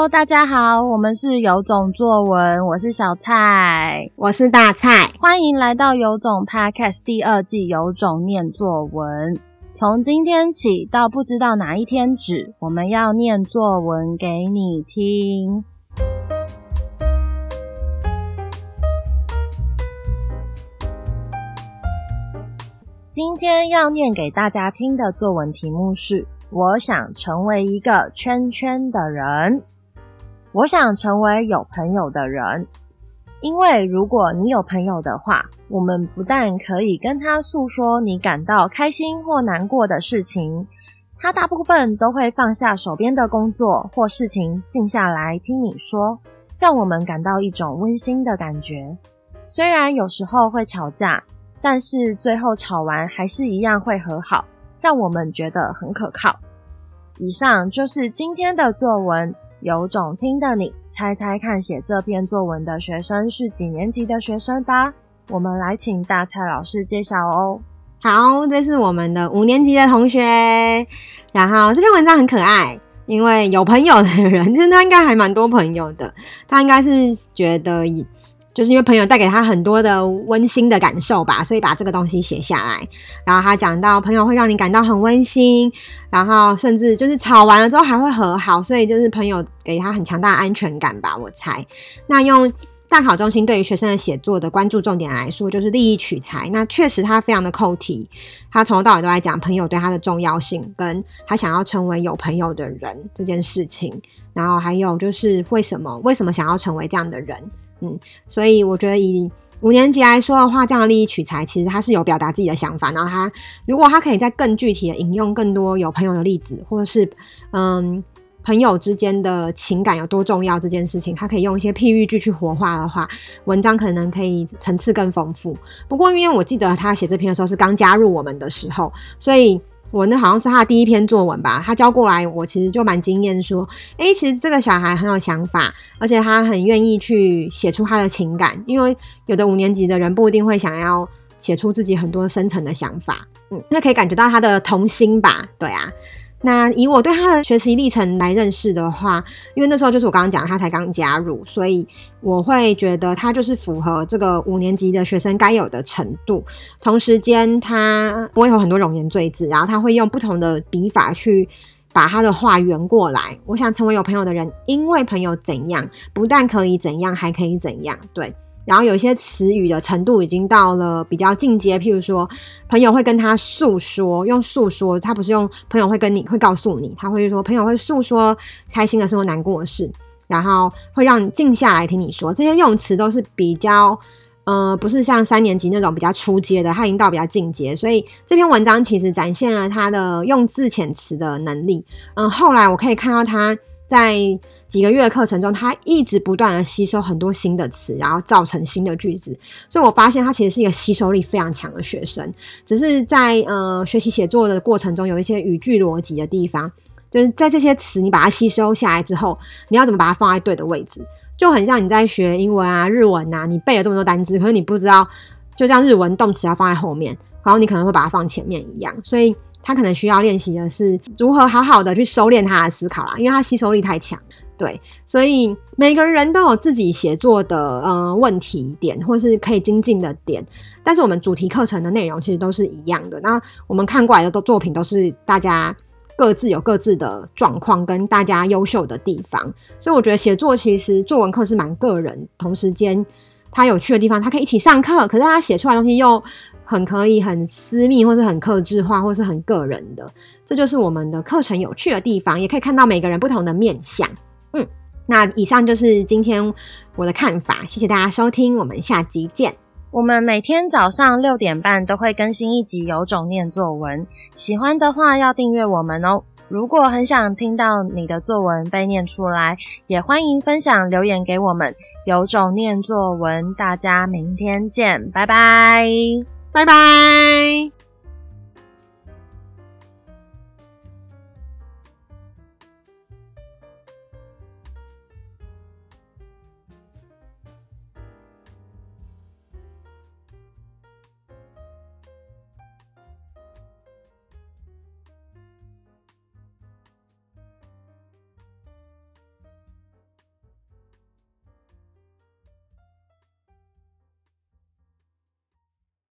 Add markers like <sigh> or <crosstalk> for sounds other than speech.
Hello，大家好，我们是有种作文，我是小蔡，我是大蔡，欢迎来到有种 Podcast 第二季有种念作文。从今天起到不知道哪一天止，我们要念作文给你听。今天要念给大家听的作文题目是：我想成为一个圈圈的人。我想成为有朋友的人，因为如果你有朋友的话，我们不但可以跟他诉说你感到开心或难过的事情，他大部分都会放下手边的工作或事情，静下来听你说，让我们感到一种温馨的感觉。虽然有时候会吵架。但是最后吵完还是一样会和好，让我们觉得很可靠。以上就是今天的作文，有种听的你猜猜看，写这篇作文的学生是几年级的学生吧？我们来请大蔡老师介绍哦。好，这是我们的五年级的同学。然后这篇文章很可爱，因为有朋友的人，其 <laughs> 实他应该还蛮多朋友的，他应该是觉得。就是因为朋友带给他很多的温馨的感受吧，所以把这个东西写下来。然后他讲到朋友会让你感到很温馨，然后甚至就是吵完了之后还会和好，所以就是朋友给他很强大的安全感吧，我猜。那用大考中心对于学生的写作的关注重点来说，就是立意取材。那确实他非常的扣题，他从头到尾都在讲朋友对他的重要性，跟他想要成为有朋友的人这件事情。然后还有就是为什么为什么想要成为这样的人。嗯，所以我觉得以五年级来说的话，这样的利益取材，其实他是有表达自己的想法。然后他如果他可以再更具体的引用更多有朋友的例子，或者是嗯朋友之间的情感有多重要这件事情，他可以用一些譬喻句去活化的话，文章可能可以层次更丰富。不过因为我记得他写这篇的时候是刚加入我们的时候，所以。我那好像是他的第一篇作文吧，他交过来，我其实就蛮惊艳，说，诶，其实这个小孩很有想法，而且他很愿意去写出他的情感，因为有的五年级的人不一定会想要写出自己很多深层的想法，嗯，那可以感觉到他的童心吧，对啊。那以我对他的学习历程来认识的话，因为那时候就是我刚刚讲他才刚加入，所以我会觉得他就是符合这个五年级的学生该有的程度。同时间，他不会有很多冗言赘字，然后他会用不同的笔法去把他的话圆过来。我想成为有朋友的人，因为朋友怎样，不但可以怎样，还可以怎样，对。然后有些词语的程度已经到了比较进阶，譬如说，朋友会跟他诉说，用诉说，他不是用朋友会跟你会告诉你，他会说朋友会诉说开心的事或难过的事，然后会让你静下来听你说，这些用词都是比较，呃，不是像三年级那种比较初阶的，他已经到比较进阶，所以这篇文章其实展现了他的用字遣词的能力。嗯、后来我可以看到他在。几个月的课程中，他一直不断的吸收很多新的词，然后造成新的句子。所以我发现他其实是一个吸收力非常强的学生，只是在呃学习写作的过程中，有一些语句逻辑的地方，就是在这些词你把它吸收下来之后，你要怎么把它放在对的位置，就很像你在学英文啊、日文啊，你背了这么多单字，可是你不知道，就像日文动词要放在后面，然后你可能会把它放前面一样，所以他可能需要练习的是如何好好的去收敛他的思考啦，因为他吸收力太强。对，所以每个人都有自己写作的呃问题点，或是可以精进的点。但是我们主题课程的内容其实都是一样的。那我们看过来的都作品都是大家各自有各自的状况跟大家优秀的地方。所以我觉得写作其实作文课是蛮个人，同时间他有趣的地方，他可以一起上课，可是他写出来东西又很可以很私密，或是很克制化，或是很个人的。这就是我们的课程有趣的地方，也可以看到每个人不同的面向。嗯，那以上就是今天我的看法，谢谢大家收听，我们下集见。我们每天早上六点半都会更新一集《有种念作文》，喜欢的话要订阅我们哦。如果很想听到你的作文被念出来，也欢迎分享留言给我们。有种念作文，大家明天见，拜拜，拜拜。